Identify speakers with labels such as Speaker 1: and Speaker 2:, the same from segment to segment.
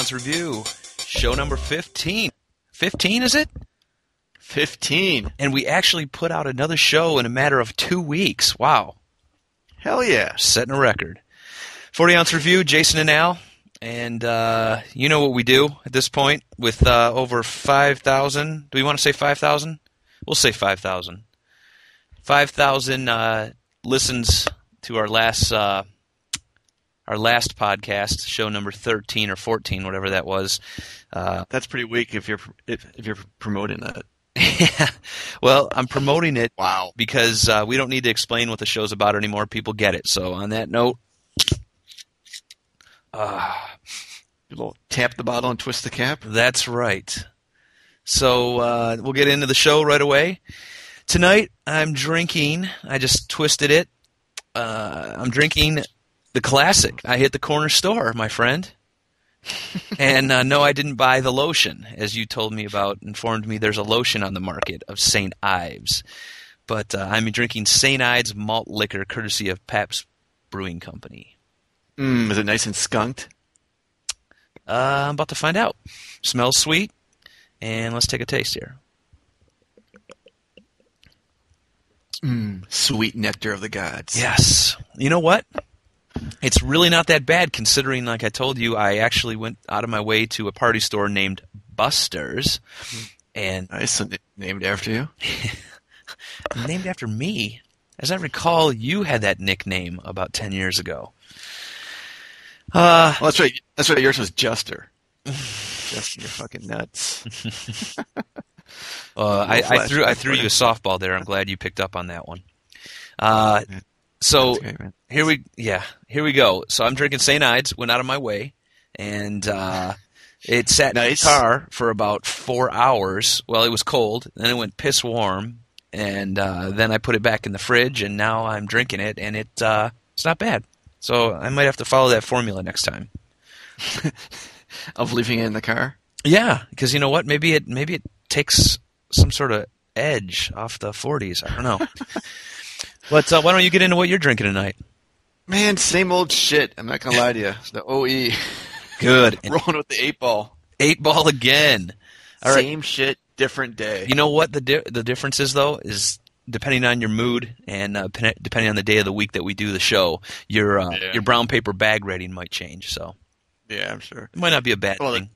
Speaker 1: 40 review, show number 15. 15 is it?
Speaker 2: 15.
Speaker 1: And we actually put out another show in a matter of two weeks. Wow.
Speaker 2: Hell yeah.
Speaker 1: Setting a record. 40 ounce review, Jason and Al. And uh, you know what we do at this point with uh, over 5,000. Do we want to say 5,000? We'll say 5,000. 5,000 uh, listens to our last uh, our last podcast, show number 13 or 14, whatever that was. Uh,
Speaker 2: That's pretty weak if you're if, if you're promoting that.
Speaker 1: yeah. Well, I'm promoting it
Speaker 2: Wow.
Speaker 1: because uh, we don't need to explain what the show's about anymore. People get it. So on that note, uh,
Speaker 2: You little tap the bottle and twist the cap.
Speaker 1: that's right. So uh, we'll get into the show right away. Tonight I'm drinking. I just twisted it. Uh, I'm drinking the classic. I hit the corner store, my friend. and uh, no, I didn't buy the lotion, as you told me about. Informed me there's a lotion on the market of St. Ives, but uh, I'm drinking St. Ides malt liquor, courtesy of Pabst Brewing Company.
Speaker 2: Mm, is it nice and skunked?
Speaker 1: Uh, I'm about to find out. Smells sweet, and let's take a taste here.
Speaker 2: Mm, sweet nectar of the gods.
Speaker 1: Yes. You know what? It's really not that bad considering, like I told you, I actually went out of my way to a party store named Buster's, and
Speaker 2: Nice. Named after you.
Speaker 1: named after me. As I recall, you had that nickname about 10 years ago. Uh,
Speaker 2: Well, that's right. That's right. Yours was Juster. Justin, you're fucking nuts.
Speaker 1: Uh, I, I threw I threw you a softball there. I'm glad you picked up on that one. Uh. So
Speaker 2: great,
Speaker 1: here we yeah here we go. So I'm drinking St. Ides. Went out of my way, and uh, it sat
Speaker 2: Nice.
Speaker 1: in the car for about four hours. Well, it was cold. Then it went piss warm, and uh, then I put it back in the fridge, and now I'm drinking it, and it uh, it's not bad. So I might have to follow that formula next time.
Speaker 2: Of leaving it in the car.
Speaker 1: Yeah, because you know what? Maybe it maybe it takes some sort of edge off the 40s. I don't know. but uh, why don't you get into what you're drinking tonight?
Speaker 2: Man, same old shit. I'm not gonna lie to you. The OE
Speaker 1: Good.
Speaker 2: rolling with the eight ball.
Speaker 1: Eight ball again. All right.
Speaker 2: Same shit, different day.
Speaker 1: You know what the di- the difference is though is depending on your mood and uh, pen- depending on the day of the week that we do the show, your uh,
Speaker 2: Yeah.
Speaker 1: your brown paper bag rating might change. So
Speaker 2: yeah, I'm sure.
Speaker 1: it might not be a bad
Speaker 2: Well,
Speaker 1: thing.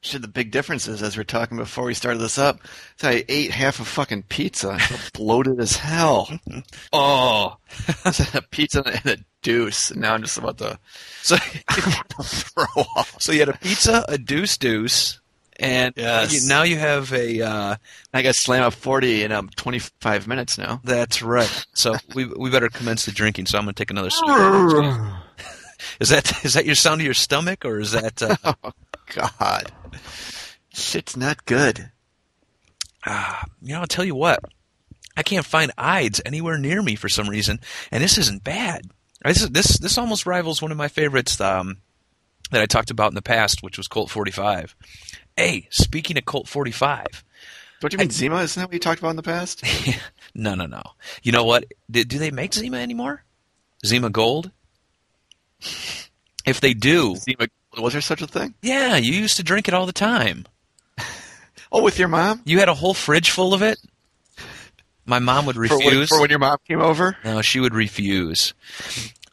Speaker 2: Shit, the big difference is, as we are talking before we started this up, so I ate half a fucking pizza. I felt bloated as hell. Oh, I had a pizza and a deuce, and now I'm just about to
Speaker 1: So
Speaker 2: throw off.
Speaker 1: so you had a pizza, a deuce deuce, and
Speaker 2: Yes.
Speaker 1: you, now you have a. Uh,
Speaker 2: I got slam up 40 in um, 25 minutes now.
Speaker 1: That's right. So we we better commence the drinking. So I'm going to take another. swig. Is that is that your sound of your stomach or is that? Uh,
Speaker 2: oh God, shit's not good.
Speaker 1: ah, you know, I'll tell you what. I can't find Ides anywhere near me for some reason, and this isn't bad. This is, this this almost rivals one of my favorites um, that I talked about in the past, which was Colt 45. Hey, speaking of Colt 45,
Speaker 2: What do you mean, Zima? Isn't that what you talked about in the past?
Speaker 1: no, no, no. You know what? Do, do they make Zima anymore? Zima Gold? If they do,
Speaker 2: was there such a thing?
Speaker 1: yeah, you used to drink it all the time.
Speaker 2: Oh, with your mom?
Speaker 1: You had a whole fridge full of it. My mom would
Speaker 2: For when,
Speaker 1: refuse.
Speaker 2: for when your mom came over?
Speaker 1: no, she would refuse.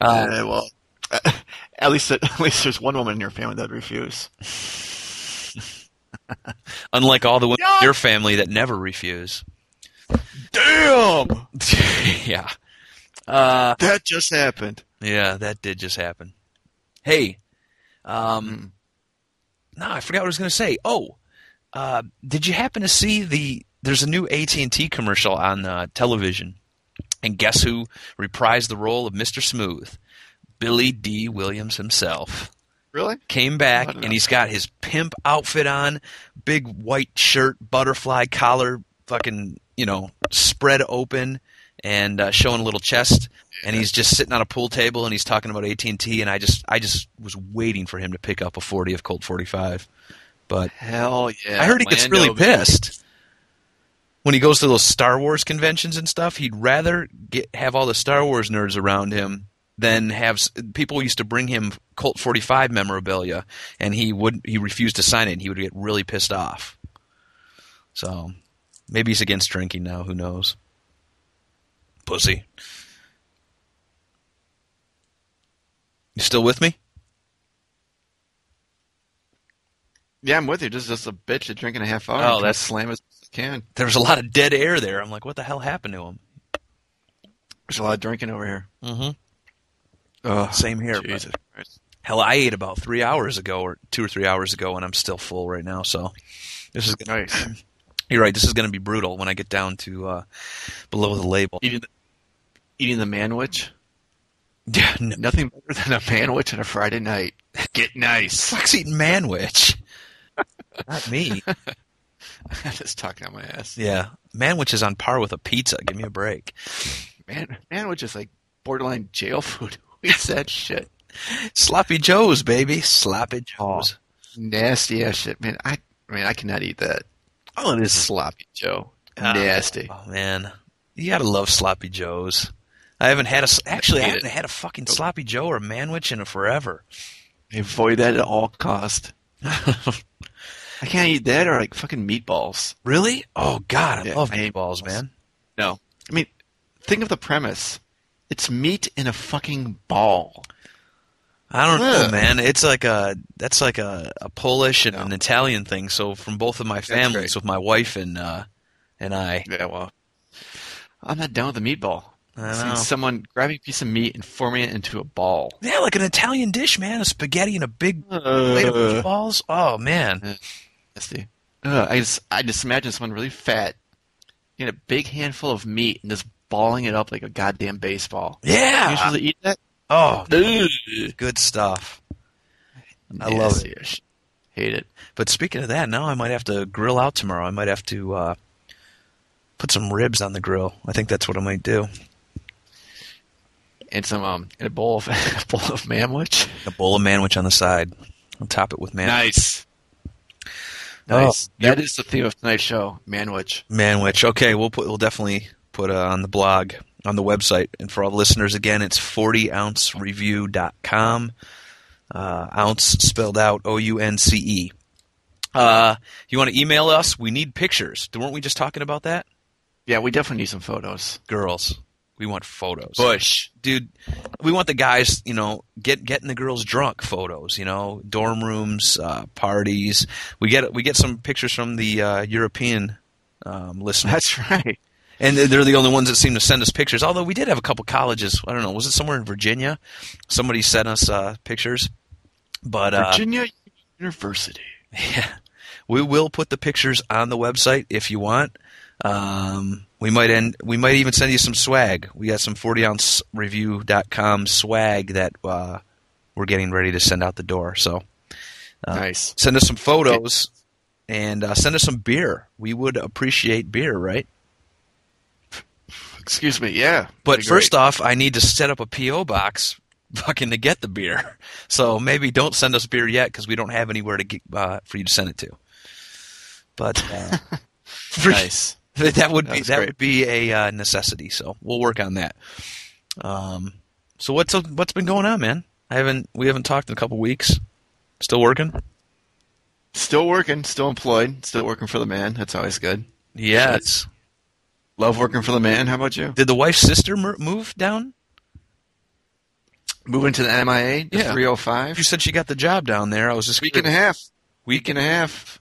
Speaker 1: Uh,
Speaker 2: Uh, well, at least at least there's one woman in your family that refuse.
Speaker 1: unlike all the women in your family that never refuse.
Speaker 2: Damn,
Speaker 1: yeah. Uh,
Speaker 2: that just happened.
Speaker 1: Yeah, that did just happen. Hey, um, no, I forgot what I was going to say. Oh, uh, did you happen to see the? There's a new AT and T commercial on uh, television, and guess who reprised the role of Mr. Smooth? Billy Dee Williams himself.
Speaker 2: Really?
Speaker 1: came back and he's got his pimp outfit on, big white shirt, butterfly collar, fucking you know spread open, and uh, showing a little chest. And he's just sitting on a pool table and he's talking about AT and T. And I just I just was waiting for him to pick up a forty of Colt forty five, but
Speaker 2: Hell yeah!
Speaker 1: I heard he gets
Speaker 2: Lando,
Speaker 1: really pissed. When he goes to those Star Wars conventions and stuff, he'd rather get have all the Star Wars nerds around him then have people used to bring him Colt 45 memorabilia, and he would he refused to sign it. and He would get really pissed off. So maybe he's against drinking now. Who knows? Pussy. You still with me?
Speaker 2: Yeah, I'm with you. Just just a bitch at drinking a half hour.
Speaker 1: Oh,
Speaker 2: and trying to
Speaker 1: that's-
Speaker 2: slam as you can.
Speaker 1: There was a lot of dead air there. I'm like, what the hell happened to him?
Speaker 2: There's a lot of drinking over here.
Speaker 1: Mm-hmm.
Speaker 2: Oh,
Speaker 1: Same here.
Speaker 2: Jesus.
Speaker 1: Hell, I ate about three hours ago, or two or three hours ago, and I'm still full right now. So this is
Speaker 2: Nice.
Speaker 1: you're right. This is going to be brutal when I get down to uh, below the label.
Speaker 2: Eating the, eating the manwich.
Speaker 1: Yeah, no,
Speaker 2: Nothing better than a manwich on a Friday night. Get nice.
Speaker 1: fuck's eating manwich. Not me.
Speaker 2: I'm just talking on my ass.
Speaker 1: Yeah, manwich is on par with a pizza. Give me a break.
Speaker 2: Man, manwich is like borderline jail food. Who eats that shit?
Speaker 1: Sloppy Joes, baby, sloppy Joes.
Speaker 2: Oh, nasty ass shit, man. I, I mean, I cannot eat that. Oh, it is sloppy Joe. Ah, nasty.
Speaker 1: Oh man, you gotta love sloppy Joes. I haven't had a actually I
Speaker 2: hate
Speaker 1: haven't
Speaker 2: it.
Speaker 1: had a fucking sloppy Joe or a manwich in a forever.
Speaker 2: Avoid that at all cost. I can't eat that or like fucking meatballs.
Speaker 1: Really? Oh God, I
Speaker 2: Yeah,
Speaker 1: love
Speaker 2: I
Speaker 1: meatballs,
Speaker 2: meatballs.
Speaker 1: man.
Speaker 2: No. I mean, think of the premise. It's meat in a fucking ball.
Speaker 1: I don't know, man. It's like a that's like a, a Polish and
Speaker 2: No.
Speaker 1: an Italian thing. So from both of my families, with my wife and uh, and I.
Speaker 2: Yeah, well, I'm not down with the meatball.
Speaker 1: I
Speaker 2: I've seen someone grabbing a piece of meat and forming it into a ball.
Speaker 1: Yeah, like an Italian dish, man. A spaghetti and a big plate of
Speaker 2: Uh,
Speaker 1: meatballs. Oh man,
Speaker 2: nasty. Ugh, I just, I just imagine someone really fat, getting a big handful of meat and just balling it up like a goddamn baseball.
Speaker 1: yeah.
Speaker 2: You usually eat that?
Speaker 1: Oh, good stuff. I love it.
Speaker 2: Nasty-ish. Hate it.
Speaker 1: But speaking of that, now I might have to grill out tomorrow. I might have to uh, put some ribs on the grill. I think that's what I might do.
Speaker 2: And some um, and a bowl of a bowl of manwich.
Speaker 1: A bowl of manwich on the side. I'll top it with man
Speaker 2: Nice.
Speaker 1: Oh,
Speaker 2: Nice. that is the theme of tonight's show, manwich.
Speaker 1: manwich. Okay, we'll put we'll definitely put uh, on the blog on the website. And for all the listeners, again, it's 40ouncereview.com. Uh, ounce spelled out O U N C E. Uh, you want to email us? We need pictures. Weren't we just talking about that?
Speaker 2: Yeah, we definitely need some photos.
Speaker 1: Girls, we want photos.
Speaker 2: Bush.
Speaker 1: dude, we want the guys, you know, get getting the girls drunk photos, you know, dorm rooms, uh, parties. We get we get some pictures from the uh, European um, listeners,
Speaker 2: That's right.
Speaker 1: and they're the only ones that seem to send us pictures. Although we did have a couple colleges. I don't know, was it somewhere in Virginia? Somebody sent us uh, pictures, but uh,
Speaker 2: Virginia University.
Speaker 1: yeah, we will put the pictures on the website if you want. Um, we might end. We might even send you some swag. We got some 40 review.com swag that uh, we're getting ready to send out the door. So Uh,
Speaker 2: nice.
Speaker 1: send us some photos and uh, send us some beer. We would appreciate beer, right?
Speaker 2: Excuse me. Yeah.
Speaker 1: But first
Speaker 2: great.
Speaker 1: off, I need to set up a PO box, fucking to get the beer. So maybe don't send us beer yet because we don't have anywhere to get, uh, for you to send it to. But uh,
Speaker 2: nice.
Speaker 1: that would be
Speaker 2: That's
Speaker 1: that
Speaker 2: great.
Speaker 1: would be a uh, necessity. So we'll work on that. Um, so what's what's been going on, man? I haven't we haven't talked in a couple weeks. Still working?
Speaker 2: Still working. Still employed. Still working for the man. That's always good.
Speaker 1: Yes.
Speaker 2: Love working for the man. How about you?
Speaker 1: Did the wife's sister move down?
Speaker 2: Moving to the MIA. The
Speaker 1: Yeah.
Speaker 2: 305.
Speaker 1: You said she got the job down there. I was just
Speaker 2: Week and a half. Week and a half.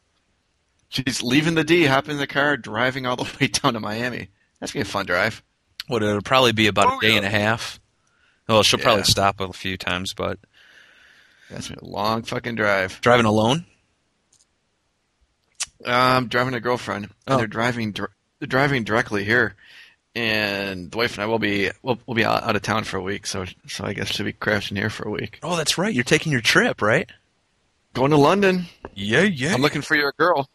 Speaker 2: She's leaving the D, hopping in the car, driving all the way down to Miami. That's gonna be a fun drive.
Speaker 1: What it'll probably be about
Speaker 2: Oh,
Speaker 1: a day
Speaker 2: yeah.
Speaker 1: and a half. Well, she'll probably stop a few times, but
Speaker 2: That's a long fucking drive.
Speaker 1: driving alone.
Speaker 2: Um, driving a girlfriend, and
Speaker 1: Oh.
Speaker 2: they're driving. They're driving directly here, and the wife and I will be we'll, we'll be out, out of town for a week. So so I guess she'll be crashing here for a week.
Speaker 1: Oh, that's right. You're taking your trip, right?
Speaker 2: Going to London.
Speaker 1: Yeah, yeah.
Speaker 2: I'm looking for your girl.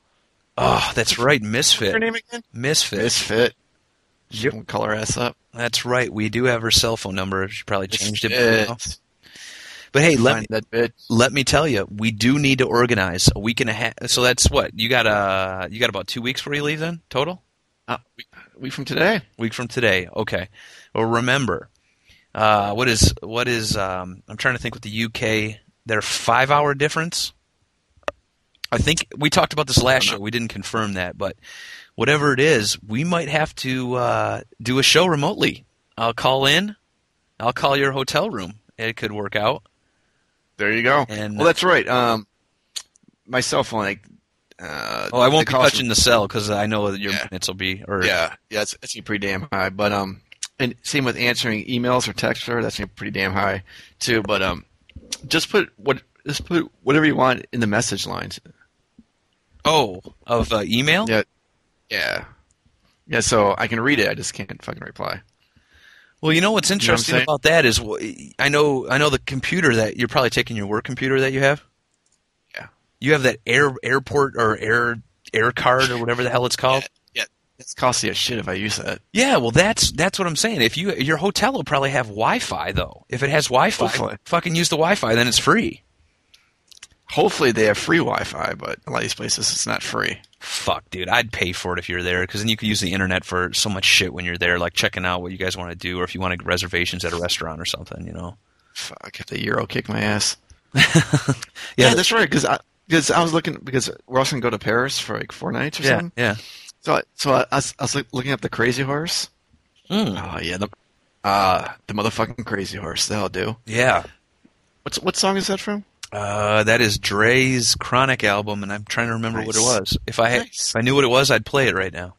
Speaker 1: Oh, that's right.
Speaker 2: What's her
Speaker 1: Misfit.
Speaker 2: name again?
Speaker 1: Misfit.
Speaker 2: Misfit.
Speaker 1: Yep.
Speaker 2: We'll call her ass up.
Speaker 1: That's right. We do have her cell phone number. She probably changed it. by now. But hey, let me,
Speaker 2: that bitch.
Speaker 1: let me tell you, we do need to organize a week and a half. So that's what you got. Uh, you got about two weeks before you leave, then total.
Speaker 2: Uh, week, week from today.
Speaker 1: Week from today. Okay. Well, remember, Uh, what is what is? Um, I'm trying to think with the UK. Their five hour difference. I think we talked about this last show. We didn't confirm that, but whatever it is, we might have to uh, do a show remotely. I'll call in. I'll call your hotel room. It could work out.
Speaker 2: There you go.
Speaker 1: And-
Speaker 2: well, that's right. Um, my cell phone, like, uh,
Speaker 1: Oh, I won't be touching the cell because I know that your
Speaker 2: Yeah.
Speaker 1: minutes will be. Or
Speaker 2: Yeah, yeah, it's, it's pretty damn high. But um, and same with answering emails or text or that's pretty damn high too. But um, just put what just put whatever you want in the message lines.
Speaker 1: Oh, of uh, email.
Speaker 2: Yeah, yeah, yeah. So I can read it. I just can't fucking reply.
Speaker 1: Well, you know what's
Speaker 2: know what
Speaker 1: interesting about that is I know I know the computer that you're probably taking your work computer that you have.
Speaker 2: Yeah.
Speaker 1: You have that air airport or air air card or whatever the hell it's called.
Speaker 2: Yeah, it's costly as shit if I use that.
Speaker 1: Yeah, well, that's that's what I'm saying. If you your hotel will probably have Wi-Fi though. If it has Wi-Fi,
Speaker 2: Hopefully.
Speaker 1: fucking use the Wi-Fi, then it's free.
Speaker 2: Hopefully they have free Wi-Fi, but a lot of these places it's not free.
Speaker 1: Fuck, dude, I'd pay for it if you're there because then you could use the internet for so much shit when you're there, like checking out what you guys want to do, or if you want to get reservations at a restaurant or something, you know.
Speaker 2: Fuck if the euro kick my ass.
Speaker 1: Yeah,
Speaker 2: Yeah, that's right. Because I because I was looking because we're also gonna go to Paris for like four nights or
Speaker 1: Yeah,
Speaker 2: something.
Speaker 1: yeah.
Speaker 2: So I, so I, I was, I was looking up the Crazy Horse.
Speaker 1: Mm,
Speaker 2: Oh yeah, the uh the motherfucking Crazy Horse. That'll do.
Speaker 1: yeah.
Speaker 2: What's what song is that from?
Speaker 1: Uh, that is Dre's Chronic album, and I'm trying to remember what it was. If I had,
Speaker 2: Nice.
Speaker 1: if I knew what it was, I'd play it right now.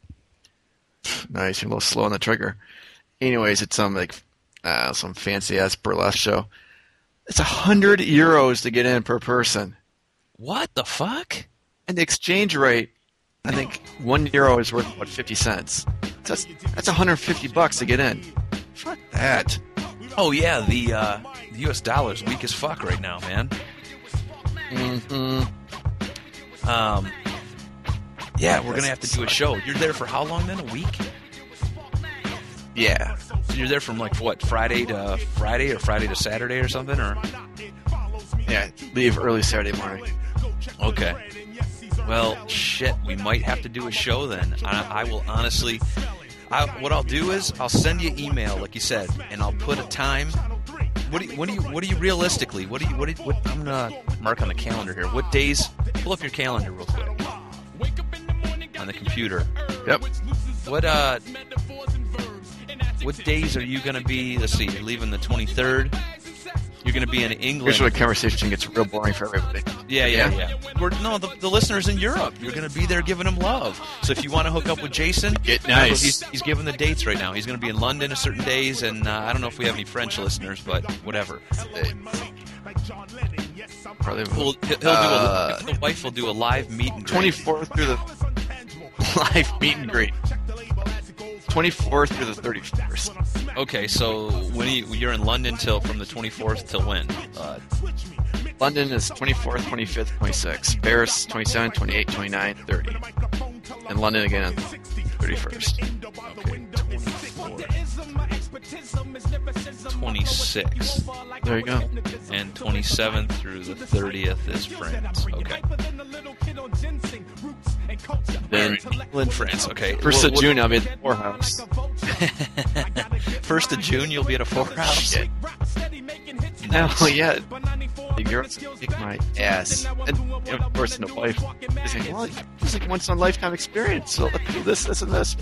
Speaker 2: Nice, you're a little slow on the trigger. Anyways, it's some like uh, some fancy ass burlesque show. It's a hundred euros to get in per person,
Speaker 1: What the fuck?
Speaker 2: and the exchange rate, I think one euro is worth about fifty cents. So that's that's 150 bucks to get in. Fuck that.
Speaker 1: Oh yeah, the uh, the U.S. dollar's weak as fuck right now, man.
Speaker 2: Mm-hmm.
Speaker 1: Um, yeah, we're gonna have to do a show. You're there for how long then? A week?
Speaker 2: Yeah.
Speaker 1: You're there from like what Friday to Friday or Friday to Saturday or something? Or
Speaker 2: Yeah. Leave early Saturday morning.
Speaker 1: okay. Well, shit, we might have to do a show then. I, I will honestly. I, what I'll do is I'll send you email, like you said, and I'll put a time. What do you, what do you, what do you realistically? What do you, what, do you, what? I'm gonna mark on the calendar here. What days? Pull up your calendar real quick on the computer.
Speaker 2: Yep.
Speaker 1: What uh? What days are you gonna be? Let's see. You're leaving the 23rd. You're gonna be in England.
Speaker 2: Here's where the conversation gets real boring for everybody.
Speaker 1: Yeah, yeah, yeah. We're, no, the, the listeners in Europe. You're going to be there giving them love. So if you want to hook up with Jason,
Speaker 2: Get nice.
Speaker 1: He's, he's giving the dates right now. He's going to be in London a certain days, and uh, I don't know if we have any French listeners, but whatever.
Speaker 2: Probably
Speaker 1: We'll, he'll do
Speaker 2: Uh,
Speaker 1: a, the wife will do a live meet and greet.
Speaker 2: 24th through the live meet and greet. 24th through the 31st.
Speaker 1: Okay, so when you, you're in London till from the 24th till when? Uh,
Speaker 2: London is 24th, 25th, 26th. Paris 27, 28, 29, 30. And London again 31st.
Speaker 1: okay, 26th
Speaker 2: There you go.
Speaker 1: and 27th through the 30th is France. Okay.
Speaker 2: Then
Speaker 1: England, France. Okay.
Speaker 2: first of June I'll be at the poorhouse.
Speaker 1: First of June, you'll be at a four house.
Speaker 2: Shit. Oh yeah, the girls kick my ass, and you know, of course, the wife is like, "Well, it's like once in a lifetime experience. So let's do this, this, and this."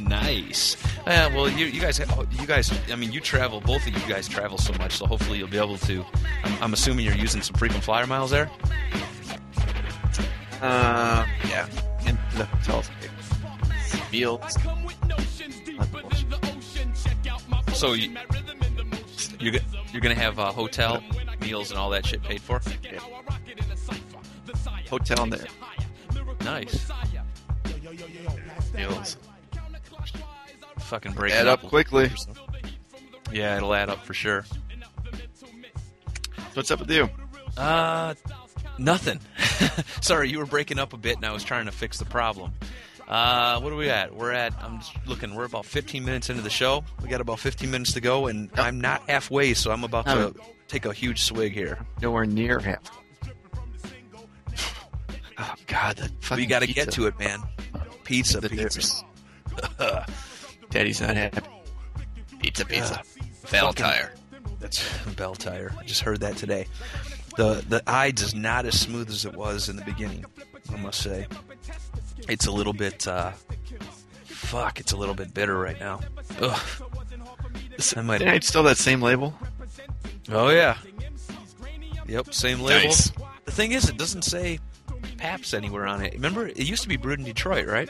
Speaker 1: Nice. Yeah. Well, you, you guys, oh, you guys. I mean, you travel. Both of you guys travel so much, so hopefully you'll be able to. I'm, I'm assuming you're using some frequent flyer miles there.
Speaker 2: Uh, yeah, and the hotels, meals. not.
Speaker 1: So you, you're you're gonna have uh, hotel meals and all that shit paid for.
Speaker 2: Hotel in there,
Speaker 1: Nice.
Speaker 2: meals.
Speaker 1: Fucking break
Speaker 2: Add
Speaker 1: it
Speaker 2: up quickly.
Speaker 1: Yeah, it'll add up for sure.
Speaker 2: What's up with you?
Speaker 1: Uh, nothing. Sorry, you were breaking up a bit, and I was trying to fix the problem. Uh, what are we at? We're at. I'm just looking. We're about 15 minutes into the show. We got about 15 minutes to go, and I'm not halfway, so I'm about to
Speaker 2: Oh.
Speaker 1: take a huge swig here.
Speaker 2: Nowhere near half. Oh God, that fucking
Speaker 1: you got to get to it, man. Pizza,
Speaker 2: The
Speaker 1: pizza.
Speaker 2: Daddy's not happy. Pizza, pizza.
Speaker 1: Fucking-
Speaker 2: Tire.
Speaker 1: That's Belle Tire. I just heard that today. The the Ides is not as smooth as it was in the beginning. I must say, it's a little bit. Uh, fuck, it's a little bit bitter right now. Ugh. I might.
Speaker 2: Didn't still that same label?
Speaker 1: Oh yeah. Yep, same label.
Speaker 2: Nice.
Speaker 1: The thing is, it doesn't say Pabst anywhere on it. Remember, it used to be brewed in Detroit, right?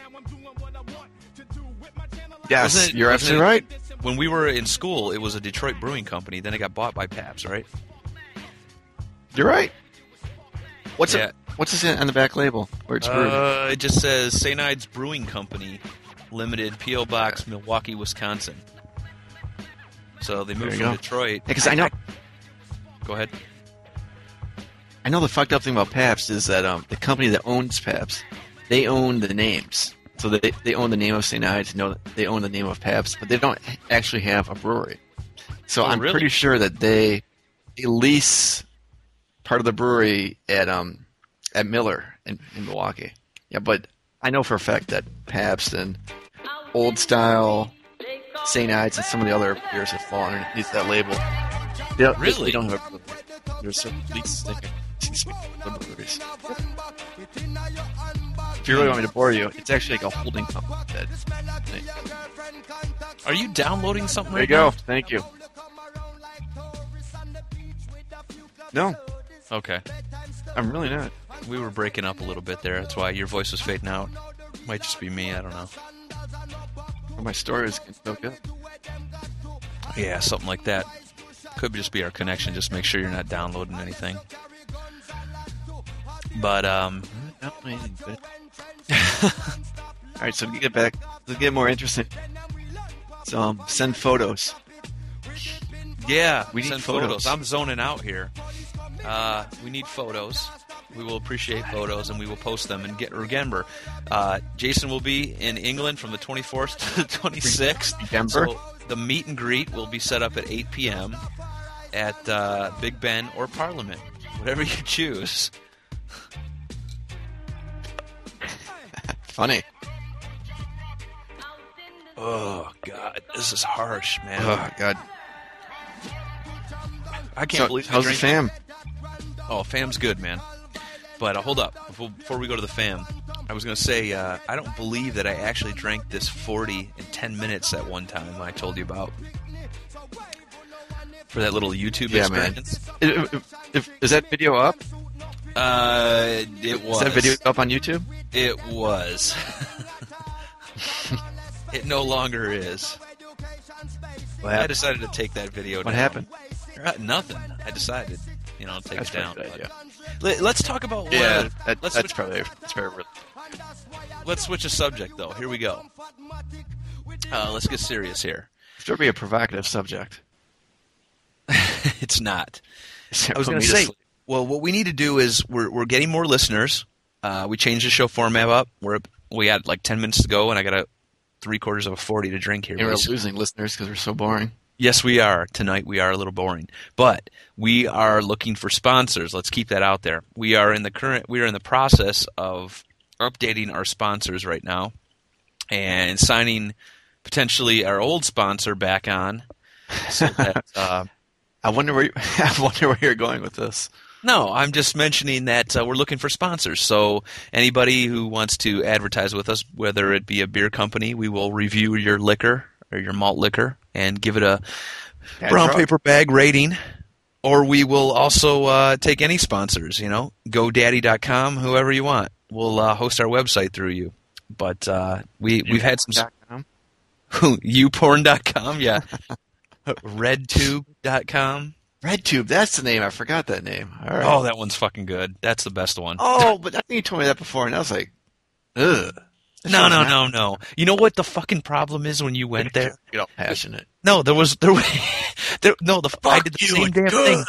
Speaker 2: Yes,
Speaker 1: it-
Speaker 2: you're absolutely
Speaker 1: it-
Speaker 2: right.
Speaker 1: When we were in school, it was a Detroit brewing company. Then it got bought by Pabst, right?
Speaker 2: You're right. What's
Speaker 1: Yeah.
Speaker 2: it? What's this on the back label? Where it's brewed?
Speaker 1: Uh, it just says St. Ides Brewing Company, Limited, P.O. Box, Milwaukee, Wisconsin. So they moved from
Speaker 2: go.
Speaker 1: Detroit.
Speaker 2: Because I know,
Speaker 1: Go ahead.
Speaker 2: I know the fucked up thing about Pabst is that um, the company that owns Pabst, they own the names. So they they own the name of St. Ides, know they own the name of Pabst, but they don't actually have a brewery. So
Speaker 1: Oh,
Speaker 2: I'm
Speaker 1: really?
Speaker 2: pretty sure that they, they lease part of the brewery at um at Miller in, in Milwaukee. Yeah, but I know for a fact that Pabst and Old Style, St. Ides, and some of the other beers have fallen underneath that label. They don't,
Speaker 1: Really?
Speaker 2: They don't have a. There's some breweries. If you really want me to bore you, it's actually like a holding company. That,
Speaker 1: Are you downloading something
Speaker 2: there you
Speaker 1: right
Speaker 2: go.
Speaker 1: now?
Speaker 2: Thank you. No,
Speaker 1: Okay.
Speaker 2: I'm really not.
Speaker 1: We were breaking up a little bit there. That's why your voice was fading out. Might just be me. I don't know.
Speaker 2: Well, my story is so good.
Speaker 1: Yeah, something like that. Could just be our connection. Just make sure you're not downloading anything. But um,
Speaker 2: Not anything good. All right, so we get back, to get more interesting. So um, send photos.
Speaker 1: yeah,
Speaker 2: We need
Speaker 1: send
Speaker 2: photos.
Speaker 1: I'm zoning out here. Uh, we need photos. We will appreciate photos, and we will post them. And get remember, uh, Jason will be in England from the 24th to the 26th.
Speaker 2: Denver?
Speaker 1: So the meet and greet will be set up at 8 p.m. at uh, Big Ben or Parliament, whatever you choose.
Speaker 2: Funny.
Speaker 1: Oh God, this is harsh, man.
Speaker 2: Oh God.
Speaker 1: I can't
Speaker 2: So,
Speaker 1: believe
Speaker 2: how's the fam?
Speaker 1: Oh, fam's good, man. But uh, hold up, before, before we go to the fam, I was going to say uh, I don't believe that I actually drank this 40 in 10 minutes at one time. I told you about for that little YouTube
Speaker 2: Yeah, man.
Speaker 1: experience.
Speaker 2: If- if- if- Is that video up?
Speaker 1: Uh, it was
Speaker 2: Is that video up on YouTube?
Speaker 1: It was. it no longer is.
Speaker 2: What
Speaker 1: I decided to take that video.
Speaker 2: What
Speaker 1: down.
Speaker 2: happened?
Speaker 1: Uh, nothing. I decided, you know, to take
Speaker 2: That's
Speaker 1: it down.
Speaker 2: probably a good idea.
Speaker 1: Let, let's talk about. what-
Speaker 2: Yeah, that,
Speaker 1: let's
Speaker 2: that's
Speaker 1: switch,
Speaker 2: probably that's probably.
Speaker 1: let's switch a subject though. Here we go. Uh, let's get serious here.
Speaker 2: It's be a provocative subject.
Speaker 1: it's not. I was going to say, well, what we need to do is we're we're getting more listeners. Uh, we changed the show format up. We're we had like ten minutes to go, and I got a three quarters of a forty to drink here.
Speaker 2: And we're losing listeners because we're so boring.
Speaker 1: Yes, we are. Tonight we are a little boring, but we are looking for sponsors. Let's keep that out there. We are in the current we are in the process of updating our sponsors right now and signing potentially our old sponsor back on. So that, uh,
Speaker 2: I wonder where you, I wonder where you're going with this.
Speaker 1: no, I'm just mentioning that uh, we're looking for sponsors. So anybody who wants to advertise with us, whether it be a beer company, we will review your liquor or your malt liquor and give it a
Speaker 2: Bad
Speaker 1: brown
Speaker 2: drug.
Speaker 1: paper bag rating. Or we will also uh, take any sponsors, you know, GoDaddy.com, whoever you want. We'll uh, host our website through you. But uh, we we've had some
Speaker 2: com?
Speaker 1: youporn.com, yeah, RedTube.com.
Speaker 2: RedTube, that's the name. I forgot that name. All right.
Speaker 1: Oh, that one's fucking good. That's the best one.
Speaker 2: Oh, but I think you told me that before, and I was like, ugh. That
Speaker 1: no, no, no, no. You know what the fucking problem is when you went there?
Speaker 2: Get all passionate.
Speaker 1: No, there was there. there no, the I did the
Speaker 2: you,
Speaker 1: same
Speaker 2: it's
Speaker 1: damn thing.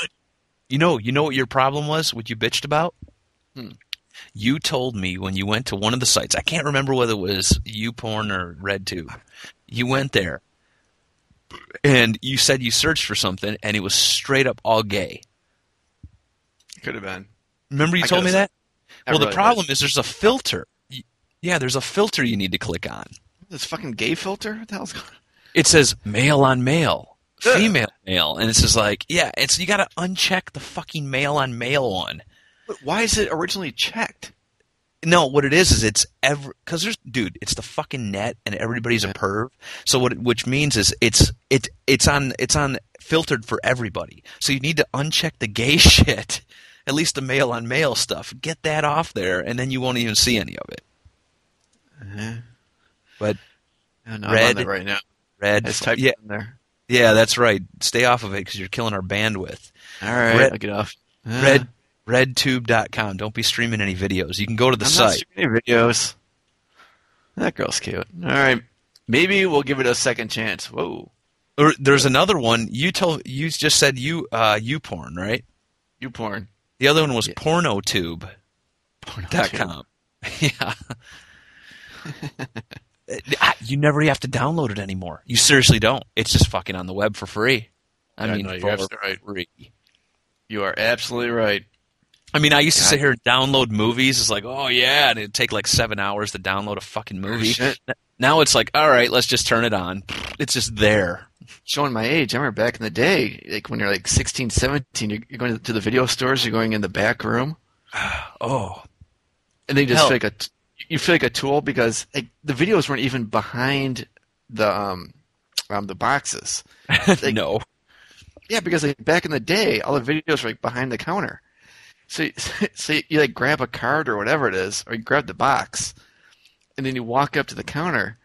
Speaker 1: You know, you know what your problem was? What you bitched about?
Speaker 2: Hmm.
Speaker 1: You told me when you went to one of the sites. I can't remember whether it was YouPorn or RedTube. You went there, and you said you searched for something, and it was straight up all gay.
Speaker 2: Could have been.
Speaker 1: Remember you
Speaker 2: I
Speaker 1: told me that?
Speaker 2: I
Speaker 1: well, the
Speaker 2: really
Speaker 1: problem is there's a filter. Yeah, there's a filter you need to click on.
Speaker 2: This fucking gay filter? What the hell's going on?
Speaker 1: It says male on male. female male, and it's just like, yeah, it's you got to uncheck the fucking male on male one.
Speaker 2: But why is it originally checked?
Speaker 1: No, what it is is it's every because there's dude, it's the fucking net, and everybody's a perv. So what, it, which means is it's it it's on it's on filtered for everybody. So you need to uncheck the gay shit, at least the male on male stuff. Get that off there, and then you won't even see any of it.
Speaker 2: Uh-huh.
Speaker 1: But
Speaker 2: no, I'm
Speaker 1: Red.
Speaker 2: on right now.
Speaker 1: red,
Speaker 2: It's typed
Speaker 1: yeah,
Speaker 2: in there.
Speaker 1: yeah, that's right. Stay off of it because you're killing our bandwidth.
Speaker 2: All right,
Speaker 1: Red-
Speaker 2: I'll get off. Uh,
Speaker 1: Red redtube.com. Don't be streaming any videos. You can go to the
Speaker 2: I'm
Speaker 1: site.
Speaker 2: videos. That girl's cute. All right, maybe we'll give it a second chance. Whoa,
Speaker 1: Or there's another one. You told you just said you uh you porn, right?
Speaker 2: you porn.
Speaker 1: The other one was
Speaker 2: Yeah.
Speaker 1: pornotube.com.
Speaker 2: Porno
Speaker 1: Yeah. Ah, you never have to download it anymore. You seriously don't. It's just fucking on the web for free. I
Speaker 2: Yeah,
Speaker 1: mean,
Speaker 2: no, you're
Speaker 1: for
Speaker 2: absolutely right.
Speaker 1: free.
Speaker 2: You are absolutely right.
Speaker 1: I mean, I used to
Speaker 2: God.
Speaker 1: sit here and download movies. It's like, oh yeah, and it'd take like seven hours to download a fucking movie. Now it's like, all right, let's just turn it on. It's just there.
Speaker 2: Showing my age, I remember back in the day, like when you're like 16, 17, you're, you're going to the video stores, you're going in the back room,
Speaker 1: Oh,
Speaker 2: and then you just
Speaker 1: Hell.
Speaker 2: like a you feel like a tool because like, the videos weren't even behind the um, um the boxes. Like-
Speaker 1: no.
Speaker 2: Yeah, because like back in the day, all the videos were like behind the counter. So, so you like grab a card or whatever it is, or you grab the box, and then you walk up to the counter,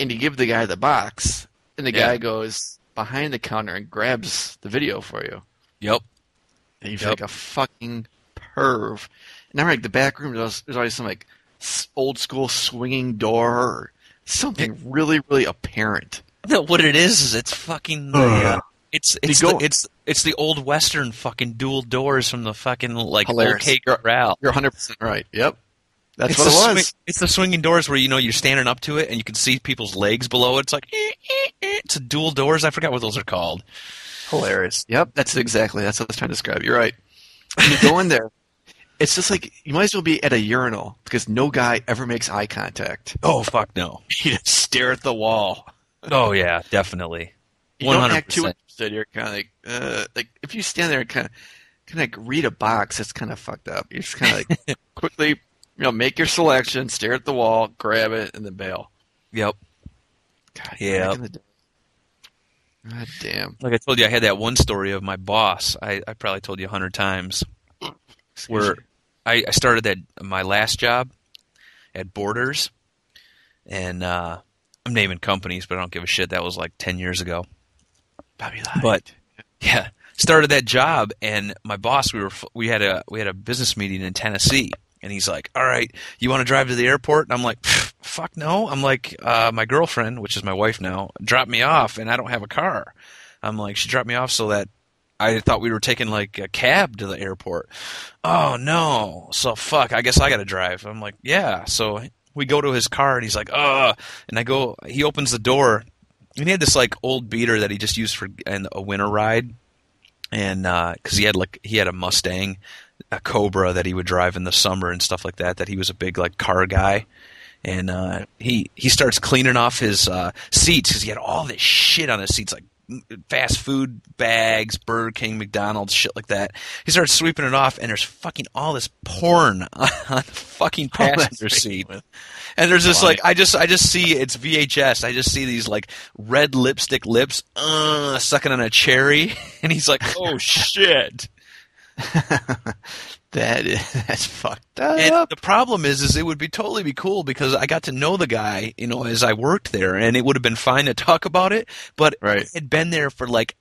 Speaker 2: and you give the guy the box, and the
Speaker 1: Yeah.
Speaker 2: guy goes behind the counter and grabs the video for you,
Speaker 1: Yep.
Speaker 2: and you feel
Speaker 1: Yep.
Speaker 2: like a fucking perv. And I'm like the back room. There's, there's always some like old school swinging door or something really really apparent.
Speaker 1: No, what it is is it's fucking. the, uh, it's it's the,
Speaker 2: go-
Speaker 1: it's it's the old western fucking dual doors from the fucking like
Speaker 2: Hilarious.
Speaker 1: OK
Speaker 2: You're-
Speaker 1: Corral.
Speaker 2: You're 100 percent right. Yep, that's
Speaker 1: it's
Speaker 2: what
Speaker 1: the
Speaker 2: it
Speaker 1: swing-
Speaker 2: was.
Speaker 1: it's the swinging doors where you know you're standing up to it and you can see people's legs below it. It's like eh, eh, eh. it's a dual doors. I forgot what those are called.
Speaker 2: Hilarious. Yep, that's exactly that's what I was trying to describe. You're right. When you go in there, it's just like you might as well be at a urinal because no guy ever makes eye contact.
Speaker 1: Oh fuck no.
Speaker 2: You just stare at the wall.
Speaker 1: Oh yeah, definitely.
Speaker 2: You don't act too interested. You're kind of like, uh, like if you stand there and kind of, kind of like read a box, it's kind of fucked up. You're just kind of like quickly, you know, make your selection, stare at the wall, grab it, and then bail.
Speaker 1: Yep.
Speaker 2: God,
Speaker 1: Yeah.
Speaker 2: back in the day. God damn.
Speaker 1: Like I told you, I had that one story of my boss. I, I probably told you a hundred times.
Speaker 2: Excuse
Speaker 1: Where
Speaker 2: me.
Speaker 1: I, I started that my last job at Borders, and uh, I'm naming companies, but I don't give a shit. That was like ten years ago.
Speaker 2: Bobby Light.
Speaker 1: But yeah, started that job, and my boss, we were we had a we had a business meeting in Tennessee, and he's like, "All right, you want to drive to the airport?" And I'm like, "Fuck no!" I'm like, uh, "My girlfriend, which is my wife now, dropped me off, and I don't have a car." I'm like, "She dropped me off so that." I thought we were taking like a cab to the airport. Oh no! So fuck. I guess I got to drive. I'm like, yeah. So we go to his car, and he's like, uh, and I go. He opens the door, and he had this like old beater that he just used for an, a winter ride, and because he had like he had a Mustang, a Cobra that he would drive in the summer and stuff like that. That he was a big like car guy, and uh, he he starts cleaning off his uh, seats because he had all this shit on his seats like fast food bags, Burger King, McDonald's, shit like that. He starts sweeping it off, and there's fucking all this porn on the fucking passenger seat. And there's just
Speaker 2: Funny.
Speaker 1: like I just I just see it's VHS. I just see these like red lipstick lips uh sucking on a cherry and he's like, "Oh shit."
Speaker 2: that is that's fucked up.
Speaker 1: And the problem is is it would be totally be cool because I got to know the guy, you know, as I worked there and it would have been fine to talk about it, but
Speaker 2: Right.
Speaker 1: I had been there for like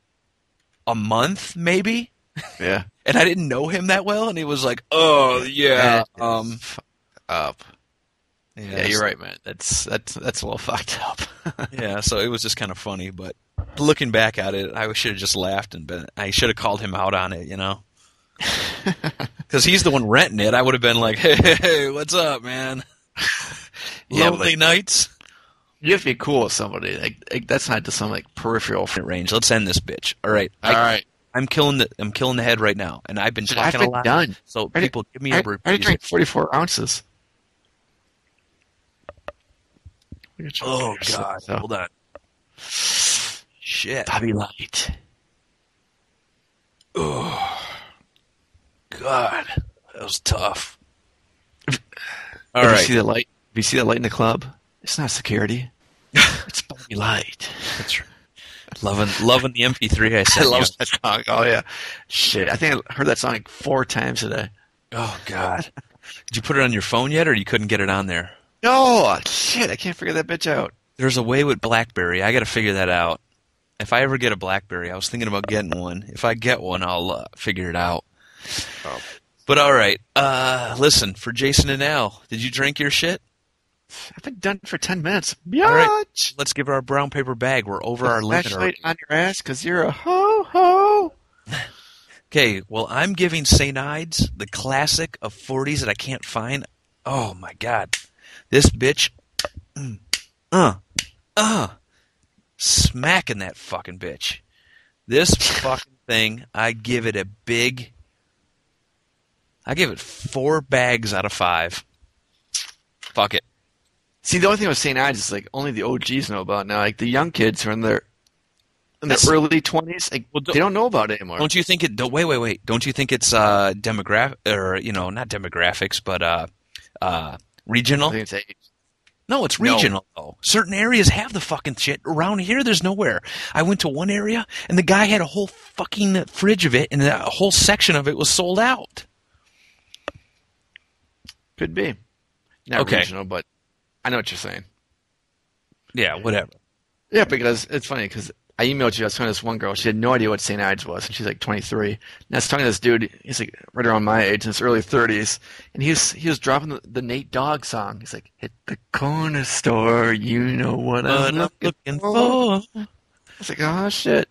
Speaker 1: a month maybe
Speaker 2: yeah.
Speaker 1: and I didn't know him that well and he was like, "Oh, yeah, um
Speaker 2: up. Yeah, you're right, man. That's that's that's a little fucked up.
Speaker 1: Yeah, so it was just kind of funny, but looking back at it, I should have just laughed and been. I should have called him out on it, you know, because he's the one renting it. I would have been like, "Hey, hey, hey, what's up, man?
Speaker 2: Yeah,
Speaker 1: Lonely
Speaker 2: but-
Speaker 1: nights."
Speaker 2: you have to be cool with somebody. Like, like that's not just some like peripheral. Fr-
Speaker 1: Range. Let's end this bitch. All right, I,
Speaker 2: All right,
Speaker 1: I'm killing the. I'm killing the head right now, and I've been
Speaker 2: Shit, I've
Speaker 1: talking a lot.
Speaker 2: done.
Speaker 1: So
Speaker 2: I did-
Speaker 1: people, give me
Speaker 2: I,
Speaker 1: a
Speaker 2: I
Speaker 1: brief.
Speaker 2: already drank 44 ounces.
Speaker 1: Oh God,
Speaker 2: So-
Speaker 1: hold on. shit.
Speaker 2: Bobby Light.
Speaker 1: God, that was tough. All
Speaker 2: All right. see the light? If you see that light in the club, it's not security. it's Bobby Light.
Speaker 1: That's right. Loving, loving the MP3 I
Speaker 2: I
Speaker 1: sent
Speaker 2: love
Speaker 1: you.
Speaker 2: that song. Oh yeah, shit. I think I heard that song like four times today.
Speaker 1: Oh God. Did you put it on your phone yet, or you couldn't get it on there?
Speaker 2: No, shit. I can't figure that bitch out.
Speaker 1: There's a way with BlackBerry. I got to figure that out. If I ever get a BlackBerry, I was thinking about getting one. If I get one, I'll uh, figure it out.
Speaker 2: Oh.
Speaker 1: But all right, uh, listen for Jason and Al. Did you drink your shit?
Speaker 2: I've been done for ten minutes.
Speaker 1: All right. Let's give our brown paper bag. We're over our limit.
Speaker 2: Flashlight on your ass because you're a ho ho.
Speaker 1: Okay, well, I'm giving St. Ides the classic of 40s that I can't find. Oh my god. This bitch. mm, Uh. Uh. Smacking that fucking bitch. This fucking thing, I give it a big. I give it four bags out of five. Fuck it.
Speaker 2: See, the only thing with St. Ides is like only the OGs know about now. Like the young kids who are in their in their
Speaker 1: That's-
Speaker 2: early twenties, like
Speaker 1: Well, don't-
Speaker 2: they don't know about it anymore.
Speaker 1: Don't you think it? Don't, wait, wait, wait. Don't you think it's uh demographic or you know not demographics but uh uh regional?
Speaker 2: I think it's.
Speaker 1: No, it's
Speaker 2: No.
Speaker 1: regional though. Certain areas have the fucking shit. Around here, there's nowhere. I went to one area and the guy had a whole fucking fridge of it, and a whole section of it was sold out.
Speaker 2: Could be. Not
Speaker 1: Okay.
Speaker 2: regional, but I know what you're saying.
Speaker 1: Yeah, whatever.
Speaker 2: Yeah, because it's funny because I emailed you. I was talking to this one girl. She had no idea what St. Ides was, and she's like 23. And I was talking to this dude. He's like right around my age, in his early 30s, and he was he was dropping the, the Nate Dogg song. He's like, "Hit the corner store, you know what
Speaker 1: What
Speaker 2: I'm
Speaker 1: I'm
Speaker 2: looking, for."
Speaker 1: for.
Speaker 2: I was like, "Oh shit!"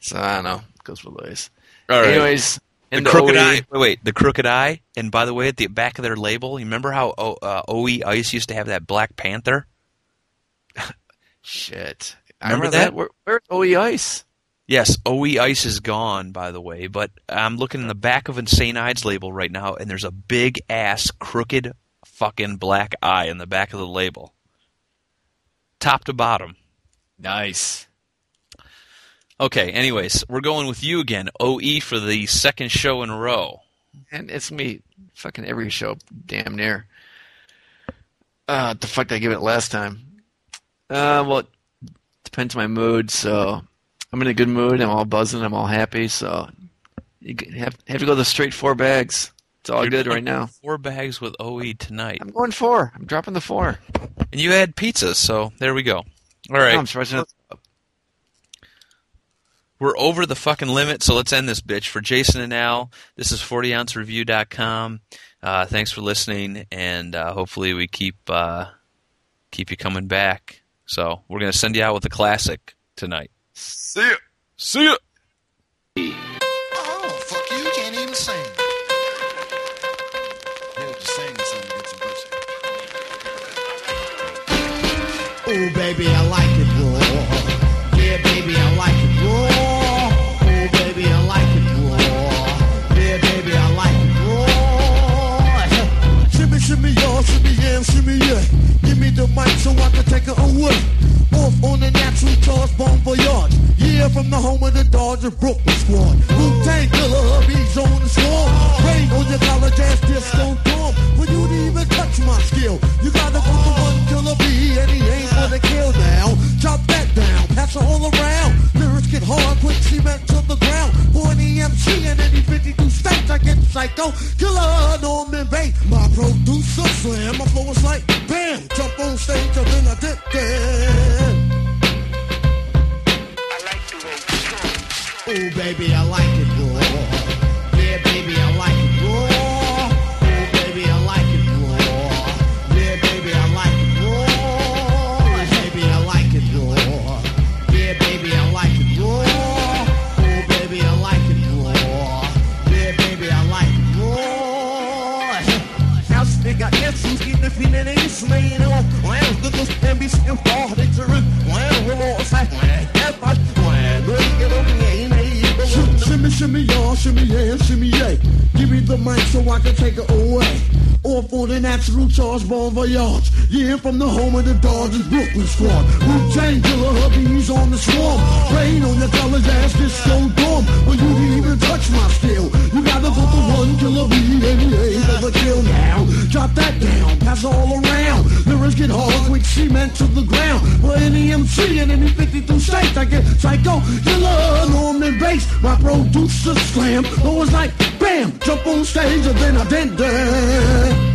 Speaker 2: So I don't know. It goes both ways.
Speaker 1: All right.
Speaker 2: Anyways,
Speaker 1: the
Speaker 2: into
Speaker 1: crooked
Speaker 2: OE.
Speaker 1: eye. Wait, wait. The crooked eye. And by the way, at the back of their label, you remember how o, uh, OE Ice used to have that Black Panther?
Speaker 2: Shit. I
Speaker 1: Remember
Speaker 2: remember
Speaker 1: that?
Speaker 2: that. Where, where's OE Ice?
Speaker 1: Yes, OE Ice is gone, by the way, but I'm looking in the back of St. Ides label right now, and there's a big ass crooked fucking black eye in the back of the label. Top to bottom.
Speaker 2: Nice.
Speaker 1: Okay, anyways, we're going with you again, OE, for the second show in a row.
Speaker 2: And it's me fucking every show, damn near. Uh, the fuck did I give it last time? Uh, well, it depends on my mood. So I'm in a good mood. I'm all buzzing. I'm all happy. So you have have to go the straight four bags. It's all
Speaker 1: You're
Speaker 2: good right now.
Speaker 1: Four bags with OE tonight.
Speaker 2: I'm going four. I'm dropping the four.
Speaker 1: And you had pizzas, so there we go. All right.
Speaker 2: I'm surprised.
Speaker 1: We're over the fucking limit, so let's end this bitch. For Jason and Al, this is 40ouncereview.com. Uh, thanks for listening, and uh, hopefully we keep uh, keep you coming back. So we're gonna send you out with a classic tonight.
Speaker 2: See ya.
Speaker 1: See ya.
Speaker 3: The mic so I can take it away. Off on the natural charge, bon voyage. Yeah, from the home of the Dodgers, Brooklyn squad. Wu-Tang Killer, bees on the swarm. Rain on your college ass disco dorm. When you didn't even touch my skill, you gotta go to one killer bee, and he ain't gonna kill now. Chop that down, pass it all around. Lyrics get hard, quick cement to the ground. For an EMC in any 52 states, I get psycho. Killer, Dodgers, Brooklyn squad. Wu-Tang killer, hubby's on the swarm. Rain on your colors, ass so dumb But you even touch my steel. You gotta go for one killer B, and he ain't ever kill now. Drop that down, pass all around. Lyrics get hard, quick cement to the ground. For any MC in any 52 states, I get psycho, killer, Norman bass. My producer slam, it's like bam, jump on stage and then I dent that.